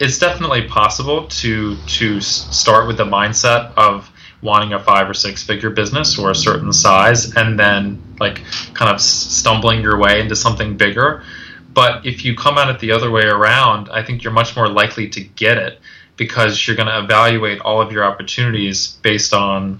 it's definitely possible to to start with the mindset of wanting a five or six figure business or a certain size and then like kind of stumbling your way into something bigger. But if you come at it the other way around i think you're much more likely to get it because you're going to evaluate all of your opportunities based on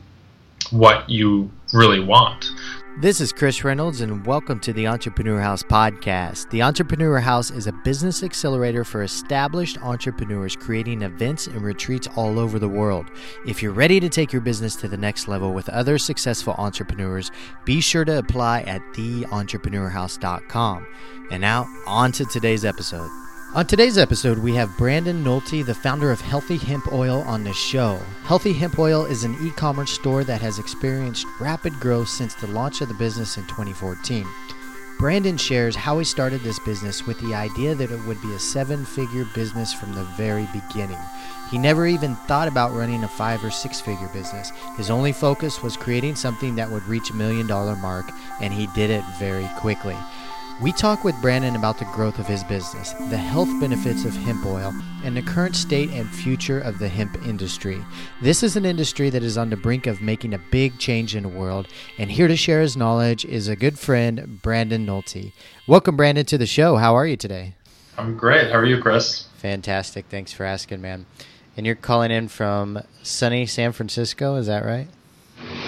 what you really want this is Chris Reynolds, and welcome to the Entrepreneur House podcast. The Entrepreneur House is a business accelerator for established entrepreneurs creating events and retreats all over the world. If you're ready to take your business to the next level with other successful entrepreneurs, be sure to apply at theentrepreneurhouse.com. And now, on to today's episode. On today's episode, we have Brandon Nolte, the founder of Healthy Hemp Oil, on the show. Healthy Hemp Oil is an e commerce store that has experienced rapid growth since the launch of the business in 2014. Brandon shares how he started this business with the idea that it would be a seven figure business from the very beginning. He never even thought about running a five or six figure business. His only focus was creating something that would reach a million dollar mark, and he did it very quickly. We talk with Brandon about the growth of his business, the health benefits of hemp oil, and the current state and future of the hemp industry. This is an industry that is on the brink of making a big change in the world, and here to share his knowledge is a good friend, Brandon Nolte. Welcome, Brandon, to the show. How are you today? I'm great. How are you, Chris? Fantastic. Thanks for asking, man. And you're calling in from sunny San Francisco, is that right?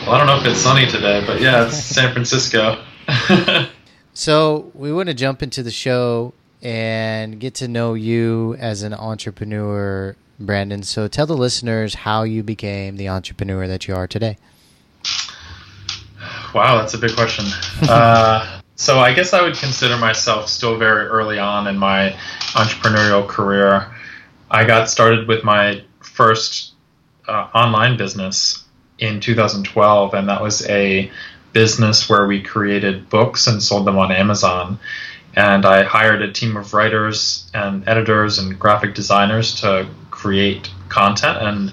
Well, I don't know if it's sunny today, but yeah, it's San Francisco. So we want to jump into the show and get to know you as an entrepreneur, Brandon. So tell the listeners how you became the entrepreneur that you are today. Wow, that's a big question. uh, so I guess I would consider myself still very early on in my entrepreneurial career. I got started with my first uh, online business in 2012, and that was a business where we created books and sold them on Amazon. And I hired a team of writers and editors and graphic designers to create content and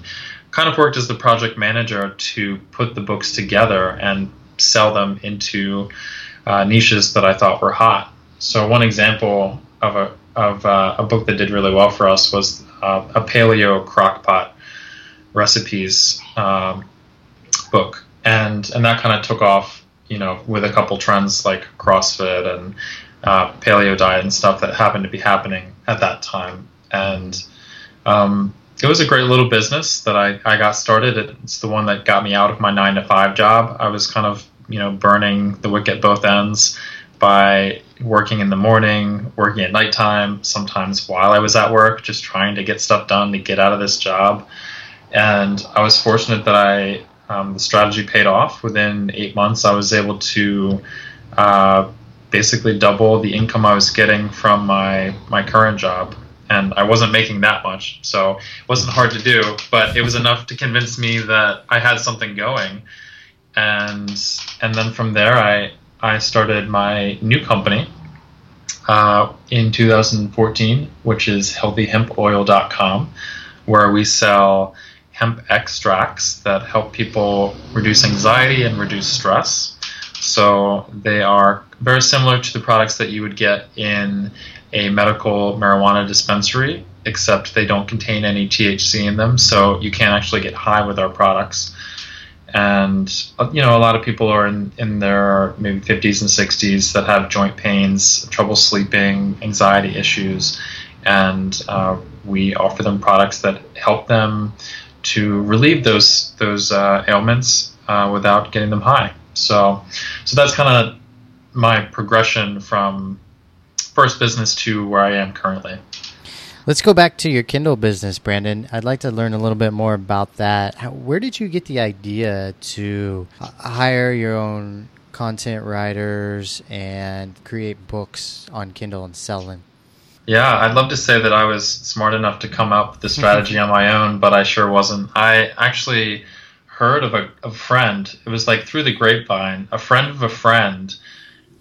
kind of worked as the project manager to put the books together and sell them into uh, niches that I thought were hot. So one example of a of uh, a book that did really well for us was uh, a paleo crockpot recipes um, book, and and that kind of took off, you know, with a couple trends like CrossFit and uh, paleo diet and stuff that happened to be happening at that time, and um, it was a great little business that I, I got started. It's the one that got me out of my nine to five job. I was kind of you know burning the wick at both ends by working in the morning, working at nighttime, sometimes while I was at work, just trying to get stuff done to get out of this job. And I was fortunate that I um, the strategy paid off. Within eight months, I was able to uh, basically double the income I was getting from my my current job. And I wasn't making that much, so it wasn't hard to do. But it was enough to convince me that I had something going. And and then from there, I I started my new company uh, in 2014, which is healthyhempoil.com, where we sell hemp extracts that help people reduce anxiety and reduce stress. So they are very similar to the products that you would get in a medical marijuana dispensary, except they don't contain any THC in them, so you can't actually get high with our products. And uh, you know, a lot of people are in, in their maybe 50s and 60s that have joint pains, trouble sleeping, anxiety issues, and uh, we offer them products that help them to relieve those those uh, ailments uh, without getting them high. So, so that's kind of my progression from first business to where I am currently. Let's go back to your Kindle business, Brandon. I'd like to learn a little bit more about that. How, where did you get the idea to hire your own content writers and create books on Kindle and sell them? Yeah, I'd love to say that I was smart enough to come up with the strategy on my own, but I sure wasn't. I actually heard of a, a friend. It was like through the grapevine. A friend of a friend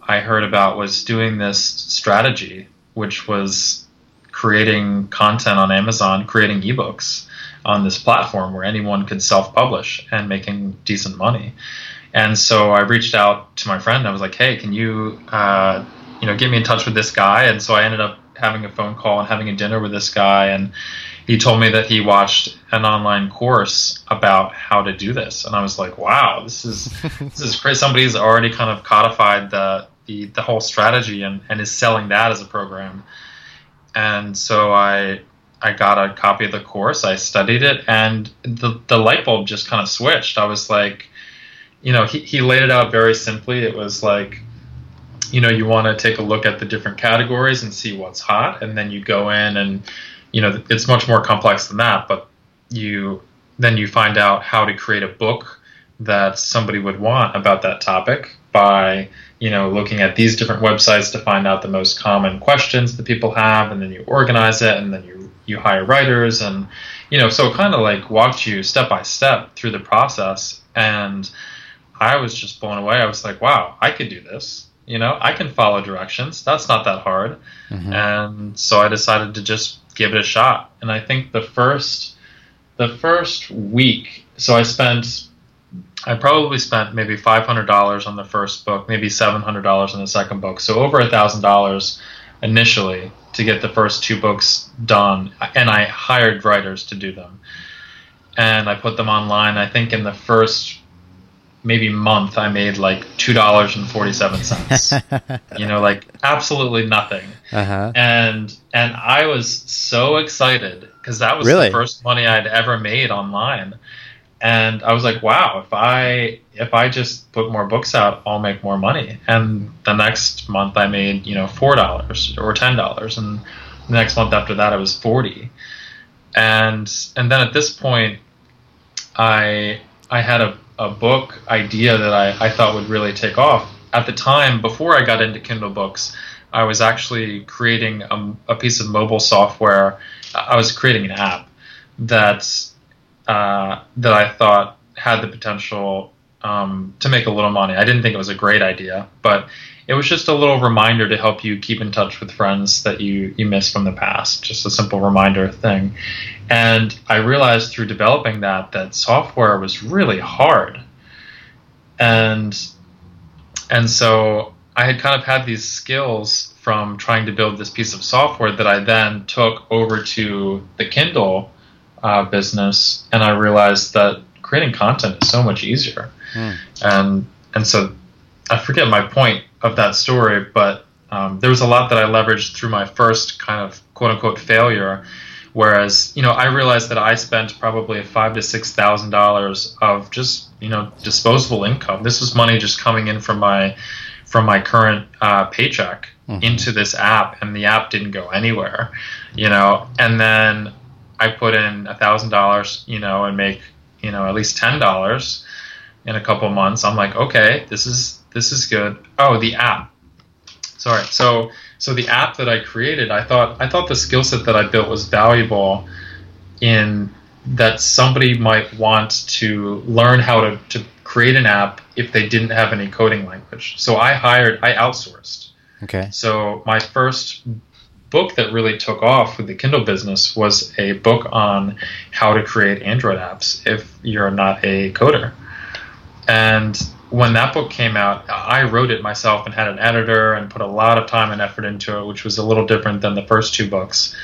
I heard about was doing this strategy, which was creating content on Amazon, creating ebooks on this platform where anyone could self-publish and making decent money. And so I reached out to my friend. I was like, "Hey, can you, uh, you know, get me in touch with this guy?" And so I ended up having a phone call and having a dinner with this guy and he told me that he watched an online course about how to do this, and I was like, "Wow, this is this is crazy." Somebody's already kind of codified the the, the whole strategy and, and is selling that as a program. And so I I got a copy of the course, I studied it, and the the light bulb just kind of switched. I was like, you know, he, he laid it out very simply. It was like, you know, you want to take a look at the different categories and see what's hot, and then you go in and, you know, it's much more complex than that, but you then you find out how to create a book that somebody would want about that topic by you know looking at these different websites to find out the most common questions that people have and then you organize it and then you you hire writers and you know so it kind of like walked you step by step through the process and i was just blown away. I was like wow i could do this you know i can follow directions. That's not that hard. Mm-hmm. and so i decided to just give it a shot. And i think the first the first week so i spent I probably spent maybe five hundred dollars on the first book, maybe seven hundred dollars on the second book, so over a thousand dollars initially to get the first two books done, and I hired writers to do them, and I put them online. I think in the first maybe month, I made like two dollars and forty seven cents. you know, like absolutely nothing, uh-huh. and and I was so excited because that was really? the first money I'd ever made online and I was like, wow, if I if I just put more books out, I'll make more money. And the next month I made, you know, four dollars or ten dollars and the next month after that it was forty. And and then at this point I I had a, a book idea that I, I thought would really take off. At the time, before I got into Kindle books, I was actually creating a, a piece of mobile software. I was creating an app that uh, that I thought had the potential um, to make a little money. I didn't think it was a great idea, but it was just a little reminder to help you keep in touch with friends that you you miss from the past. Just a simple reminder thing. And I realized through developing that that software was really hard. And and so I had kind of had these skills from trying to build this piece of software that I then took over to the Kindle uh, business, and I realized that creating content is so much easier. Mm. And and so I forget my point of that story, but um, there was a lot that I leveraged through my first kind of quote unquote failure. Whereas, you know, I realized that I spent probably five to six thousand dollars of just, you know, disposable income. This was money just coming in from my from my current uh, paycheck mm-hmm. into this app, and the app didn't go anywhere, you know. And then I put in a thousand dollars, you know, and make you know at least ten dollars in a couple months. I'm like, okay, this is this is good. Oh, the app. Sorry. So so the app that I created, I thought I thought the skill set that I built was valuable in that somebody might want to learn how to, to create an app if they didn't have any coding language. So I hired, I outsourced. Okay. So my first book that really took off with the Kindle business was a book on how to create Android apps if you're not a coder. And when that book came out, I wrote it myself and had an editor and put a lot of time and effort into it, which was a little different than the first two books.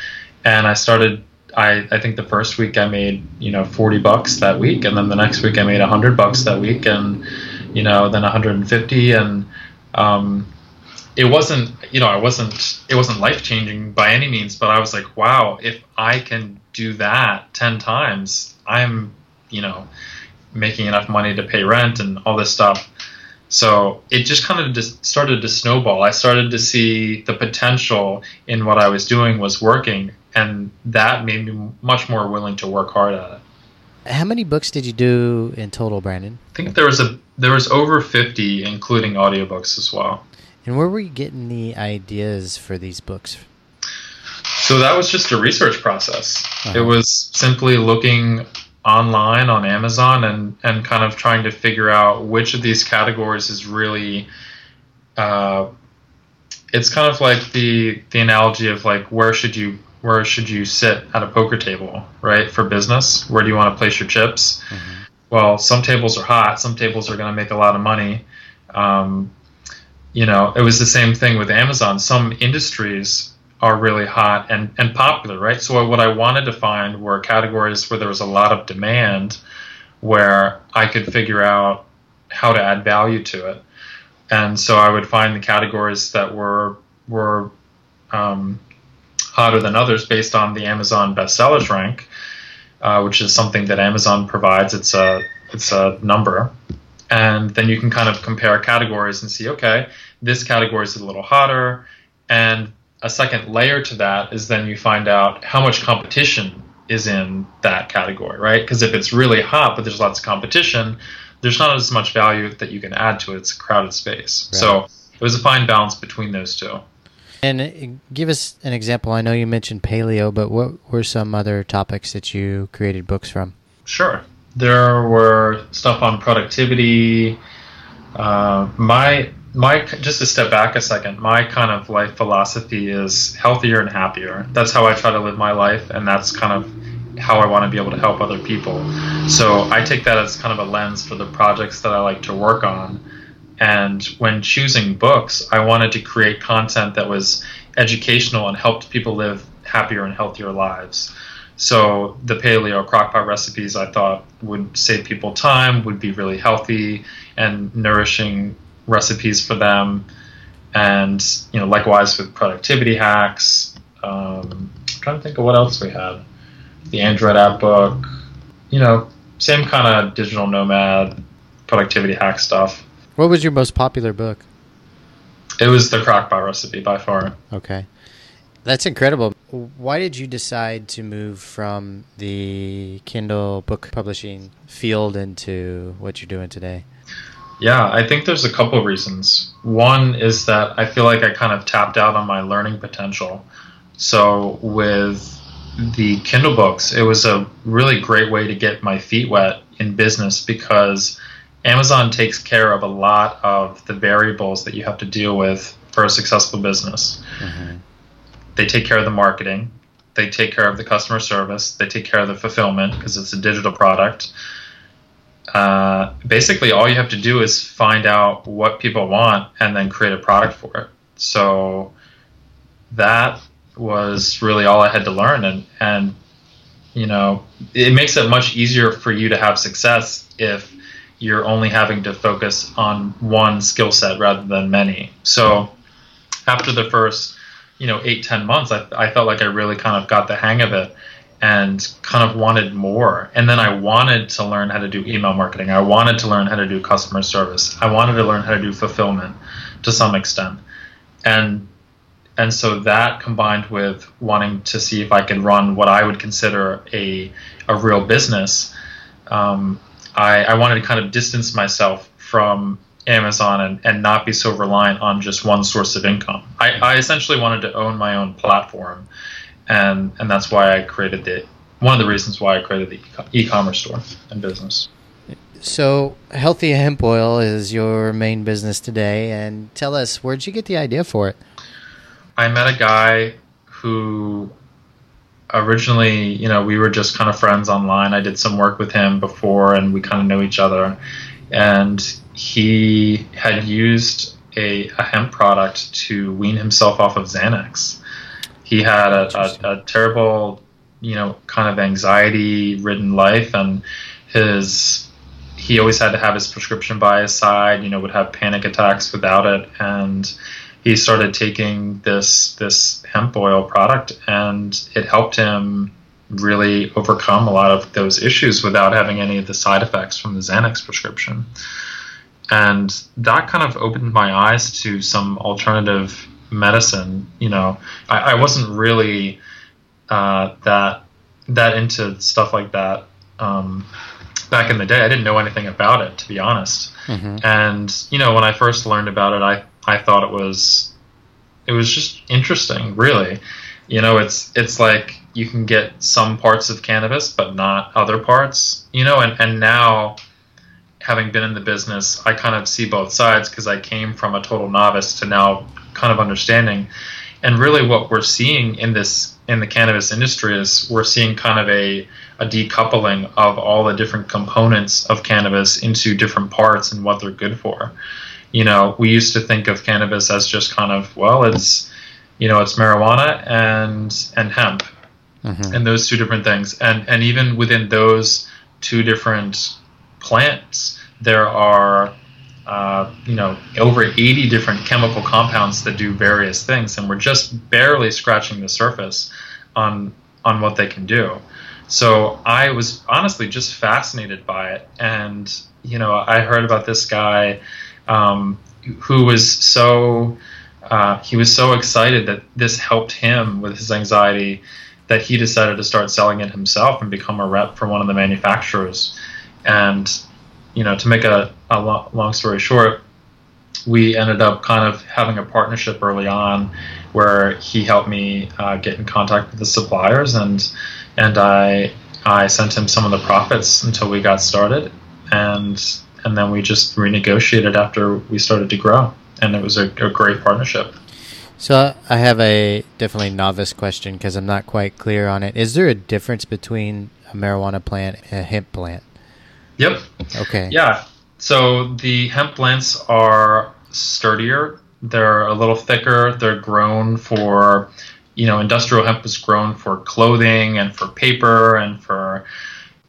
And I started. I, I think the first week I made you know 40 bucks that week, and then the next week I made 100 bucks that week, and you know then 150, and um, it wasn't you know I wasn't it wasn't life changing by any means, but I was like, wow, if I can do that ten times, I'm you know making enough money to pay rent and all this stuff. So it just kind of just started to snowball. I started to see the potential in what I was doing was working, and that made me much more willing to work hard at it. How many books did you do in total, Brandon? I think there was a there was over fifty, including audiobooks as well. And where were you getting the ideas for these books? So that was just a research process. Uh-huh. It was simply looking online on Amazon and, and kind of trying to figure out which of these categories is really. Uh, it's kind of like the the analogy of like where should you where should you sit at a poker table, right? For business, where do you want to place your chips? Mm-hmm. Well, some tables are hot, some tables are going to make a lot of money. Um, you know, it was the same thing with Amazon. Some industries are really hot and, and popular, right? So what I wanted to find were categories where there was a lot of demand, where I could figure out how to add value to it. And so I would find the categories that were were um, hotter than others based on the Amazon bestsellers rank, uh, which is something that Amazon provides. It's a it's a number, and then you can kind of compare categories and see, okay, this category is a little hotter, and a second layer to that is then you find out how much competition is in that category, right? Because if it's really hot, but there's lots of competition, there's not as much value that you can add to it. It's a crowded space. Right. So it was a fine balance between those two. And uh, give us an example. I know you mentioned paleo, but what were some other topics that you created books from? Sure. There were stuff on productivity. Uh, my my just to step back a second my kind of life philosophy is healthier and happier. That's how i try to live my life and that's kind of how i want to be able to help other people. So i take that as kind of a lens for the projects that i like to work on. And when choosing books i wanted to create content that was educational and helped people live happier and healthier lives. So the paleo crockpot recipes i thought would save people time would be really healthy and nourishing recipes for them, and you know, likewise with productivity hacks. Um, I'm trying to think of what else we had. The Android app book, you know, same kind of digital nomad productivity hack stuff. What was your most popular book? It was the Crockpot recipe by far. Okay. That's incredible. Why did you decide to move from the Kindle book publishing field into what you're doing today? Yeah, I think there's a couple of reasons. One is that I feel like I kind of tapped out on my learning potential. So with the Kindle books, it was a really great way to get my feet wet in business because Amazon takes care of a lot of the variables that you have to deal with for a successful business. Mm-hmm. They take care of the marketing, they take care of the customer service, they take care of the fulfillment because it's a digital product uh, basically all you have to do is find out what people want and then create a product for it. So that was really all I had to learn, and and you know it makes it much easier for you to have success if you're only having to focus on one skill set rather than many. So after the first you know eight ten months, I, I felt like I really kind of got the hang of it and kind of wanted more. And then I wanted to learn how to do email marketing. I wanted to learn how to do customer service. I wanted to learn how to do fulfillment to some extent. And and so that combined with wanting to see if I could run what I would consider a a real business, um, I, I wanted to kind of distance myself from Amazon and, and not be so reliant on just one source of income. I, I essentially wanted to own my own platform and and that's why I created the one of the reasons why I created the e-commerce store and business. So, Healthy Hemp Oil is your main business today, and tell us where'd you get the idea for it? I met a guy who originally, you know, we were just kind of friends online. I did some work with him before, and we kind of know each other. And he had used a, a hemp product to wean himself off of Xanax he had a, a, a terrible, you know, kind of anxiety ridden life, and his he always had to have his prescription by his side. You know, would have panic attacks without it, and he started taking this this hemp oil product, and it helped him really overcome a lot of those issues without having any of the side effects from the Xanax prescription. And that kind of opened my eyes to some alternative medicine, you know, I, I wasn't really uh, that that into stuff like that um, back in the day. I didn't know anything about it, to be honest. Mm-hmm. And you know, when I first learned about it, I I thought it was it was just interesting, really. You know, it's it's like you can get some parts of cannabis, but not other parts. You know, and and now having been in the business, I kind of see both sides because I came from a total novice to now kind of understanding. And really, what we're seeing in this in the cannabis industry is we're seeing kind of a, a decoupling of all the different components of cannabis into different parts and what they're good for. You know, we used to think of cannabis as just kind of well, it's you know, it's marijuana and and hemp, mm-hmm. and those two different things. And and even within those two different plants, there are uh, you know over 80 different chemical compounds that do various things, and we're just barely scratching the surface on on what they can do. So I was honestly just fascinated by it, and you know I heard about this guy um, who was so uh, he was so excited that this helped him with his anxiety that he decided to start selling it himself and become a rep for one of the manufacturers. And you know, to make a, a long story short, we ended up kind of having a partnership early on where he helped me uh, get in contact with the suppliers and and I I sent him some of the profits until we got started and and then we just renegotiated after we started to grow and it was a, a great partnership. So I have a definitely novice question because I'm not quite clear on it. Is there a difference between a marijuana plant and a hemp plant? Yep. Okay. Yeah. So the hemp plants are sturdier. They're a little thicker. They're grown for, you know, industrial hemp is grown for clothing and for paper and for,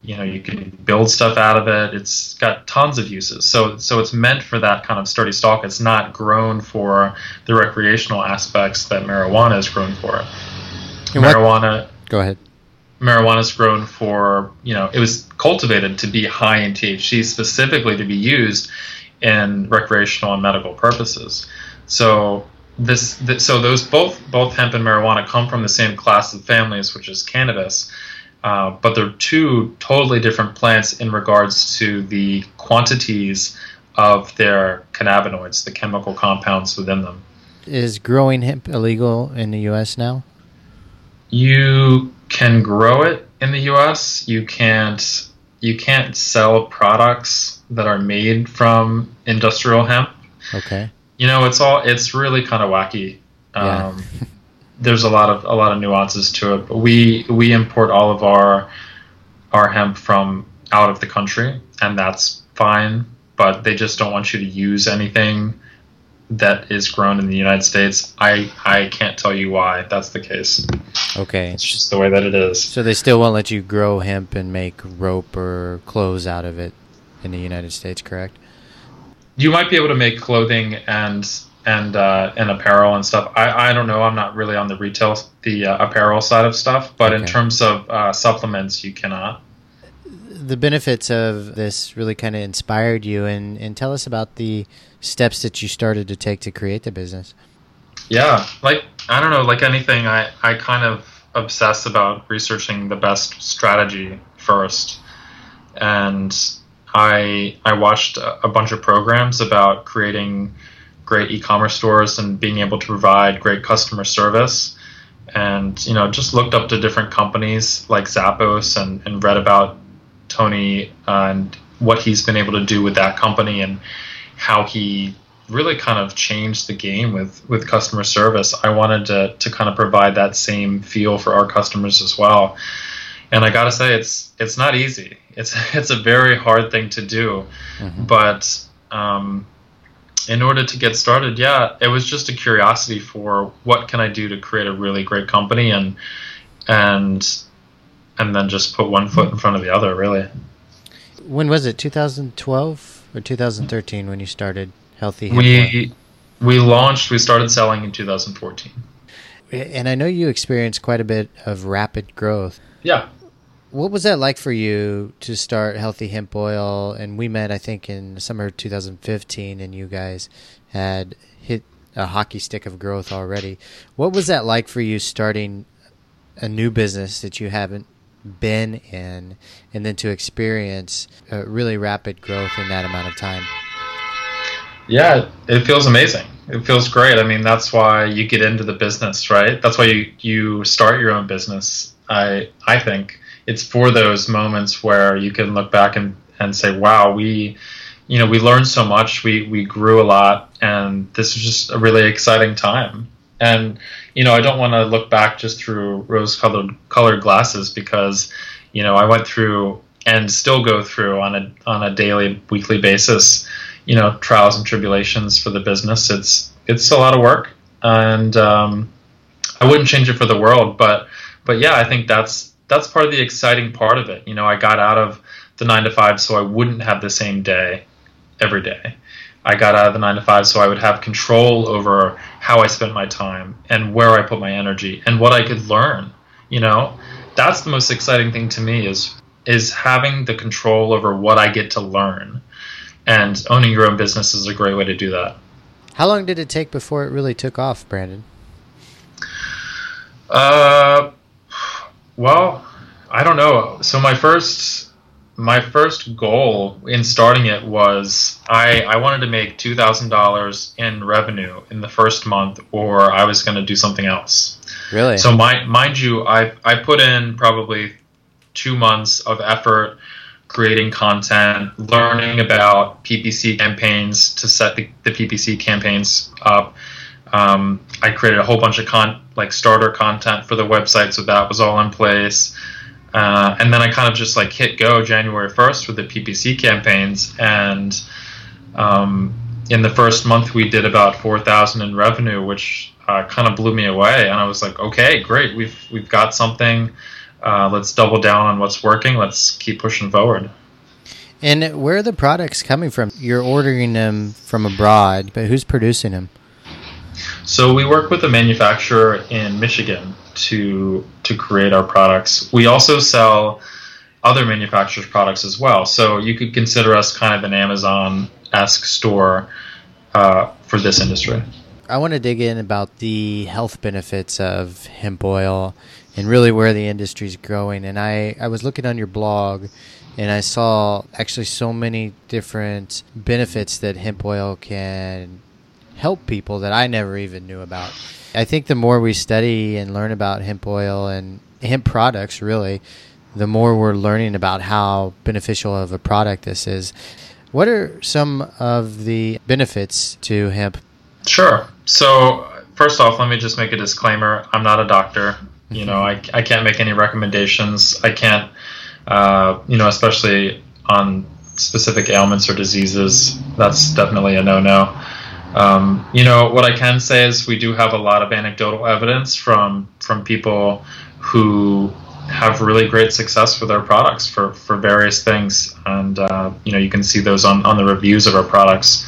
you know, you can build stuff out of it. It's got tons of uses. So so it's meant for that kind of sturdy stalk. It's not grown for the recreational aspects that marijuana is grown for. And marijuana. What? Go ahead marijuana is grown for, you know, it was cultivated to be high in THC specifically to be used in recreational and medical purposes. So this, so those both both hemp and marijuana come from the same class of families, which is cannabis. Uh, but they're two totally different plants in regards to the quantities of their cannabinoids, the chemical compounds within them. Is growing hemp illegal in the U.S. now? You can grow it in the U.S. You can't you can't sell products that are made from industrial hemp. Okay. You know, it's all it's really kind of wacky. Yeah. Um, there's a lot of a lot of nuances to it. But we we import all of our our hemp from out of the country, and that's fine. But they just don't want you to use anything that is grown in the United States. I I can't tell you why that's the case. Okay. It's just the way that it is. So they still won't let you grow hemp and make rope or clothes out of it in the United States, correct? You might be able to make clothing and and uh, and apparel and stuff. I, I don't know. I'm not really on the retail the uh, apparel side of stuff, but okay. in terms of uh, supplements, you cannot. The benefits of this really kind of inspired you, and and tell us about the steps that you started to take to create the business. Yeah, like I don't know, like anything, I I kind of obsess about researching the best strategy first, and I I watched a, bunch of programs about creating great e-commerce stores and being able to provide great customer service and you know just looked up to different companies like zappos and, and read about tony and what he's been able to do with that company and how he really kind of changed the game with with customer service. I wanted to to kind of provide that same feel for our customers as well. And I got to say, it's it's not easy. It's it's a very hard thing to do, mm-hmm. but um, in order to get started, yeah, it was just a curiosity for what can I do to create a really great company and and and then just put one foot in front of the other. Really. When was it? 2012 or 2013 when you started? Healthy Hemp Oil? We we launched. We started selling in 2014. And I know you experienced quite a bit of rapid growth. Yeah. What was that like for you to start Healthy Hemp Oil? And we met, I think, in summer 2015, and you guys had hit a hockey stick of growth already. What was that like for you starting a new business that you haven't been in, and then to experience uh, really rapid growth in that amount of time? Yeah, it feels amazing. It feels great. I mean, that's why you get into the business, right? That's why you you start your own business. I I think it's for those moments where you can look back and and say, "Wow, we you know, we learned so much. We we grew a lot and this is just a really exciting time." And you know, I don't want to look back just through rose-colored colored glasses because you know, I went through and still go through on a on a daily, weekly basis you know trials and tribulations for the business. It's it's a lot of work, and um, I wouldn't change it for the world, but but yeah, I think that's that's part of the exciting part of it. You know, I got out of the nine to five so I wouldn't have the same day every day. I got out of the nine to five so I would have control over how I spent my time and where I put my energy and what I could learn. You know, that's the most exciting thing to me is is having the control over what I get to learn. And owning your own business is a great way to do that. How long did it take before it really took off, Brandon? Uh, well, I don't know. So my first my first goal in starting it was I I wanted to make two thousand dollars in revenue in the first month, or I was going to do something else. Really? So my, mind you, I I put in probably two months of effort creating content, learning about PPC campaigns to set the, the PPC campaigns up. Um, I created a whole bunch of con like starter content for the website, so that was all in place. Uh, and then I kind of just like hit go January 1st with the PPC campaigns, and um, in the first month we did about 4,000 in revenue, which uh, kind of blew me away. And I was like, okay, great, we've we've got something. Uh, let's double down on what's working. Let's keep pushing forward. And where are the products coming from? You're ordering them from abroad, but who's producing them? So we work with a manufacturer in Michigan to to create our products. We also sell other manufacturers' products as well. So you could consider us kind of an Amazon esque store uh, for this industry. I want to dig in about the health benefits of hemp oil and really where the industry is growing. And I, I was looking on your blog and I saw actually so many different benefits that hemp oil can help people that I never even knew about. I think the more we study and learn about hemp oil and hemp products, really, the more we're learning about how beneficial of a product this is. What are some of the benefits to hemp? Sure. So, first off, let me just make a disclaimer I'm not a doctor. You know, I, I can't make any recommendations. I can't, uh, you know, especially on specific ailments or diseases. That's definitely a no no. Um, you know, what I can say is we do have a lot of anecdotal evidence from from people who have really great success with our products for, for various things, and uh, you know you can see those on, on the reviews of our products.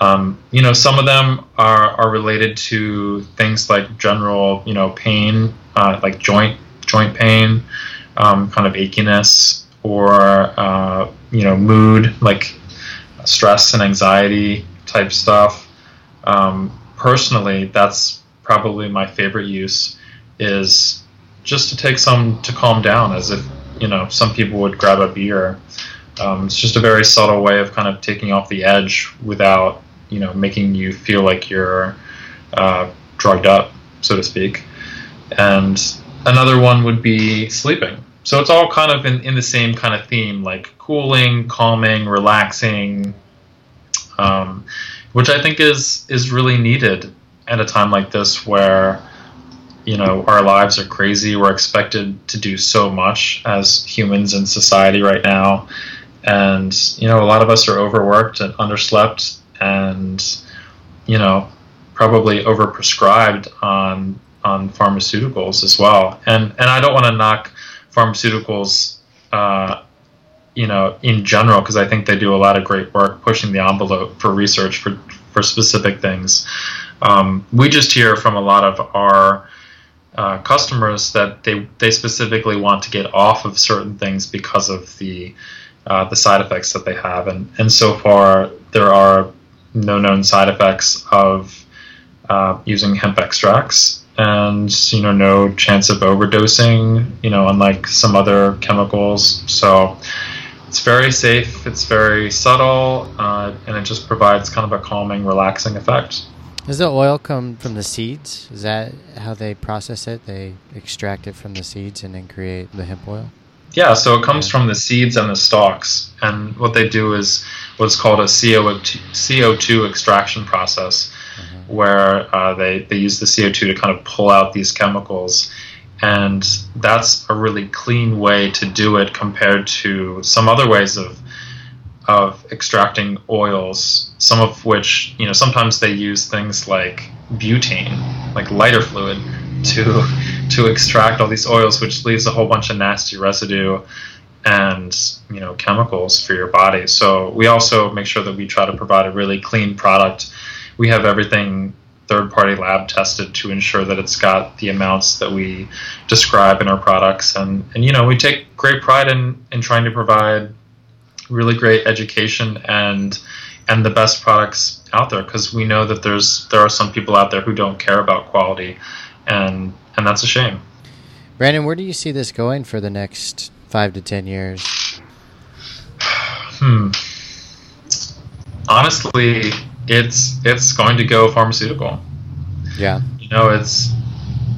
Um, you know, some of them are, are related to things like general, you know, pain, uh, like joint joint pain, um, kind of achiness, or uh, you know, mood, like stress and anxiety type stuff. Um, personally, that's probably my favorite use is just to take some to calm down, as if you know some people would grab a beer. Um, it's just a very subtle way of kind of taking off the edge without you know making you feel like you're uh, drugged up, so to speak. And another one would be sleeping. So it's all kind of in, in the same kind of theme, like cooling, calming, relaxing. Um, which I think is is really needed at a time like this where you know our lives are crazy. We're expected to do so much as humans in society right now, and you know a lot of us are overworked and underslept, and you know probably overprescribed on on pharmaceuticals as well. And and I don't want to knock pharmaceuticals. Uh, you know, in general, because I think they do a lot of great work pushing the envelope for research for, for specific things. Um, we just hear from a lot of our uh, customers that they they specifically want to get off of certain things because of the uh, the side effects that they have, and and so far there are no known side effects of uh, using hemp extracts, and you know no chance of overdosing. You know, unlike some other chemicals, so it's very safe, it's very subtle, uh, and it just provides kind of a calming, relaxing effect. Does the oil come from the seeds? Is that how they process it? They extract it from the seeds and then create the hemp oil? Yeah, so it comes from the seeds and the stalks. And what they do is what's called a CO2, CO2 extraction process, mm-hmm. where uh, they, they use the CO2 to kind of pull out these chemicals and that's a really clean way to do it compared to some other ways of of extracting oils some of which you know sometimes they use things like butane like lighter fluid to to extract all these oils, which leaves a whole bunch of nasty residue and you know chemicals for your body. So we also make sure that we try to provide a really clean product. We have everything third party lab tested to ensure that it's got the amounts that we describe in our products. And and you know we take great pride in in trying to provide really great education and and the best products out there because we know that there's there are some people out there who don't care about quality and and that's a shame. Brandon where do you see this going for the next five to ten years? Hmm. Honestly it's it's going to go pharmaceutical. Yeah. You know, it's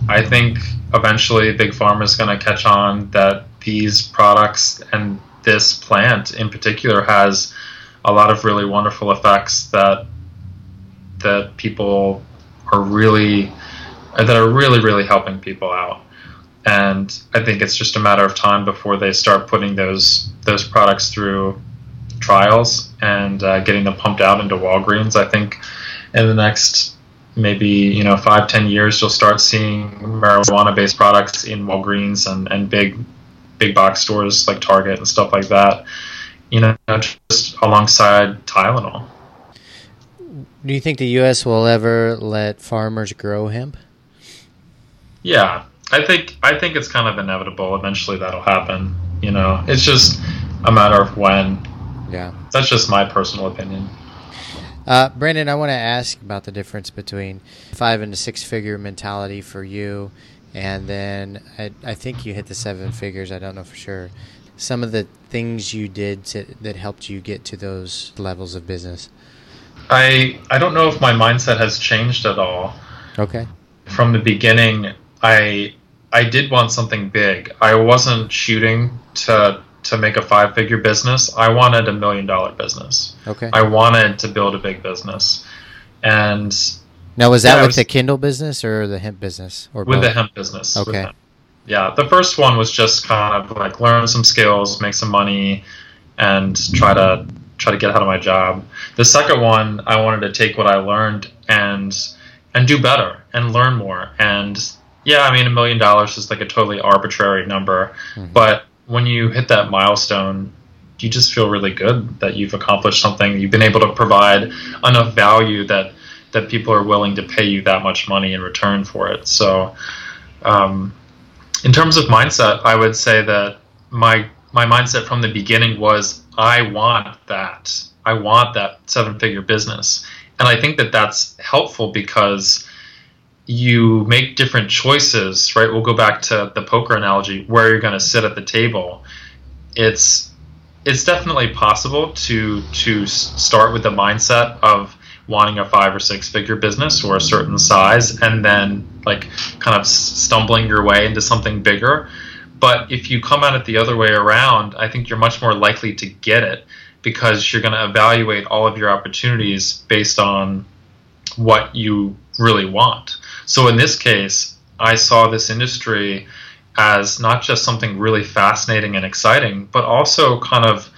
I think eventually big pharma is going to catch on that these products and this plant in particular has a lot of really wonderful effects that that people are really that are really really helping people out and i think it's just a matter of time before they start putting those those products through trials and uh, getting them pumped out into Walgreens. I think in the next maybe you know five ten years you'll start seeing marijuana based products in Walgreens and, and big big box stores like Target and stuff like that. You know, just alongside Tylenol. Do you think the U.S. will ever let farmers grow hemp? Yeah, I think I think it's kind of inevitable. Eventually, that'll happen. You know, it's just a matter of when. Yeah. That's just my personal opinion. Uh, Brandon, I want to ask about the difference between five and a six figure mentality for you, and then I, I think you hit the seven figures. I don't know for sure. Some of the things you did to, that helped you get to those levels of business. I I don't know if my mindset has changed at all. Okay. From the beginning, I I did want something big. I wasn't shooting to to make a five figure business, I wanted a million dollar business. Okay. I wanted to build a big business. And now was that yeah, with was, the Kindle business or the hemp business or with both? the hemp business? Okay. Yeah, the first one was just kind of like learn some skills, make some money, and try to try to get out of my job. The second one, I wanted to take what I learned and and do better and learn more. And yeah, I mean, a million dollars is like a totally arbitrary number, mm-hmm. but when you hit that milestone, you just feel really good that you've accomplished something. You've been able to provide enough value that that people are willing to pay you that much money in return for it. So, um, in terms of mindset, I would say that my my mindset from the beginning was I want that. I want that seven figure business, and I think that that's helpful because you make different choices, right? We'll go back to the poker analogy where you're going to sit at the table. It's it's definitely possible to to start with the mindset of wanting a five or six figure business or a certain size and then like kind of stumbling your way into something bigger. But if you come at it the other way around, I think you're much more likely to get it because you're going to evaluate all of your opportunities based on what you really want. So in this case, I saw this industry as not just something really fascinating and exciting, but also kind of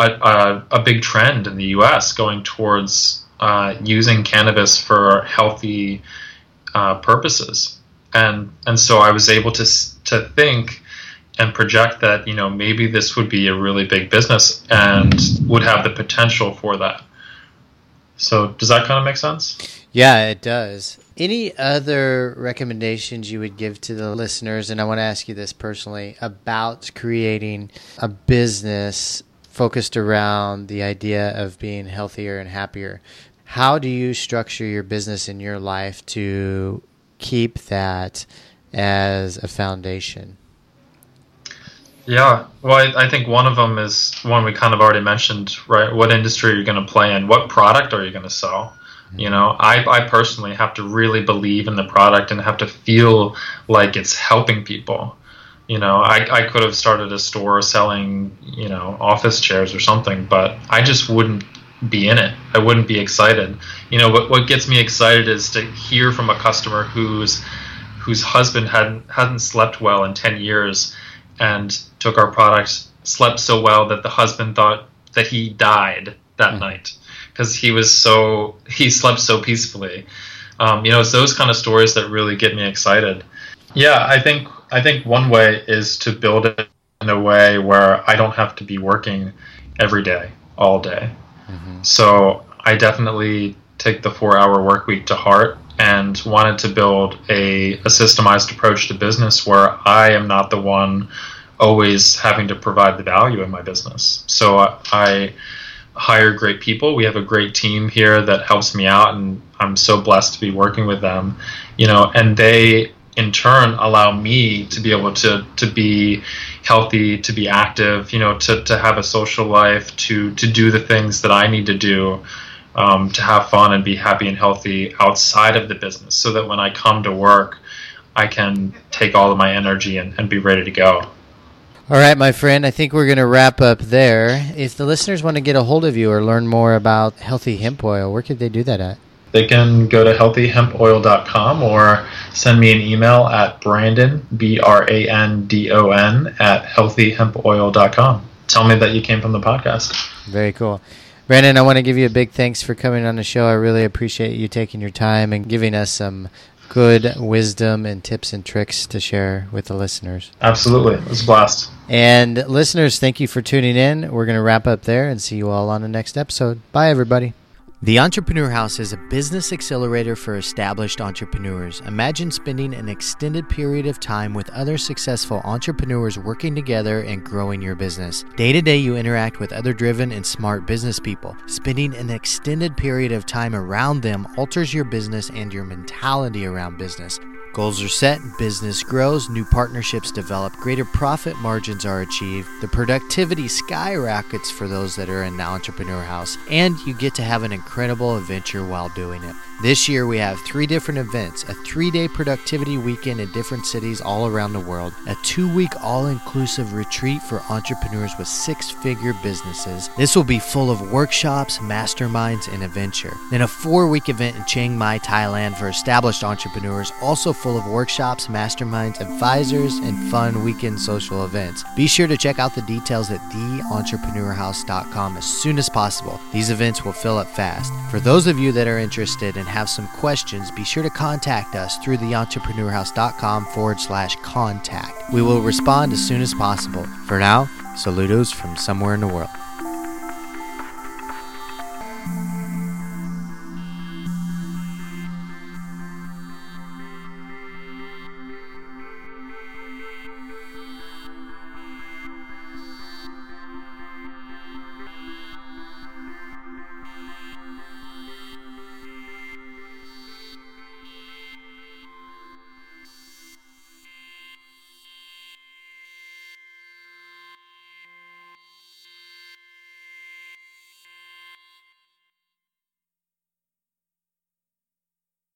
a, a, a big trend in the U.S. going towards uh, using cannabis for healthy uh, purposes, and and so I was able to to think and project that you know maybe this would be a really big business and would have the potential for that. So does that kind of make sense? Yeah, it does. Any other recommendations you would give to the listeners? And I want to ask you this personally about creating a business focused around the idea of being healthier and happier. How do you structure your business in your life to keep that as a foundation? Yeah, well, I, think one of them is one we kind of already mentioned, right? What industry are you going to play in? What product are you going to sell? You know, I, I personally have to really believe in the product and have to feel like it's helping people. You know, I, I could have started a store selling, you know, office chairs or something, but I just wouldn't be in it. I wouldn't be excited. You know, what, what gets me excited is to hear from a customer whose whose husband hadn't hadn't slept well in 10 years and took our product, slept so well that the husband thought that he died that mm-hmm. night because he was so he slept so peacefully. Um, you know, it's those kind of stories that really get me excited. Yeah, I think I think one way is to build it in a way where I don't have to be working every day, all day. Mm-hmm. So I definitely take the four hour work week to heart and wanted to build a, a systemized approach to business where I am not the one always having to provide the value in my business. So I, I hire great people. We have a great team here that helps me out, and I'm so blessed to be working with them. You know, and they in turn allow me to be able to to be healthy, to be active, you know, to, to have a social life, to to do the things that I need to do, um, to have fun and be happy and healthy outside of the business, so that when I come to work, I can take all of my energy and, and be ready to go. All right, my friend, I think we're going to wrap up there. If the listeners want to get a hold of you or learn more about healthy hemp oil, where could they do that at? They can go to healthyhempoil.com or send me an email at Brandon, B R A N D O N, at healthyhempoil.com. Tell me that you came from the podcast. Very cool. Brandon, I want to give you a big thanks for coming on the show. I really appreciate you taking your time and giving us some good wisdom and tips and tricks to share with the listeners. Absolutely. It was a blast. And listeners, thank you for tuning in. We're going to wrap up there and see you all on the next episode. Bye, everybody. The Entrepreneur House is a business accelerator for established entrepreneurs. Imagine spending an extended period of time with other successful entrepreneurs working together and growing your business. Day to day, you interact with other driven and smart business people. Spending an extended period of time around them alters your business and your mentality around business. Goals are set, business grows, new partnerships develop, greater profit margins are achieved, the productivity skyrockets for those that are in the entrepreneur house, and you get to have an incredible adventure while doing it. This year, we have three different events a three day productivity weekend in different cities all around the world, a two week all inclusive retreat for entrepreneurs with six figure businesses. This will be full of workshops, masterminds, and adventure. Then, a four week event in Chiang Mai, Thailand for established entrepreneurs, also full of workshops, masterminds, advisors, and fun weekend social events. Be sure to check out the details at theentrepreneurhouse.com as soon as possible. These events will fill up fast. For those of you that are interested in and have some questions, be sure to contact us through theentrepreneurhouse.com forward slash contact. We will respond as soon as possible. For now, saludos from somewhere in the world.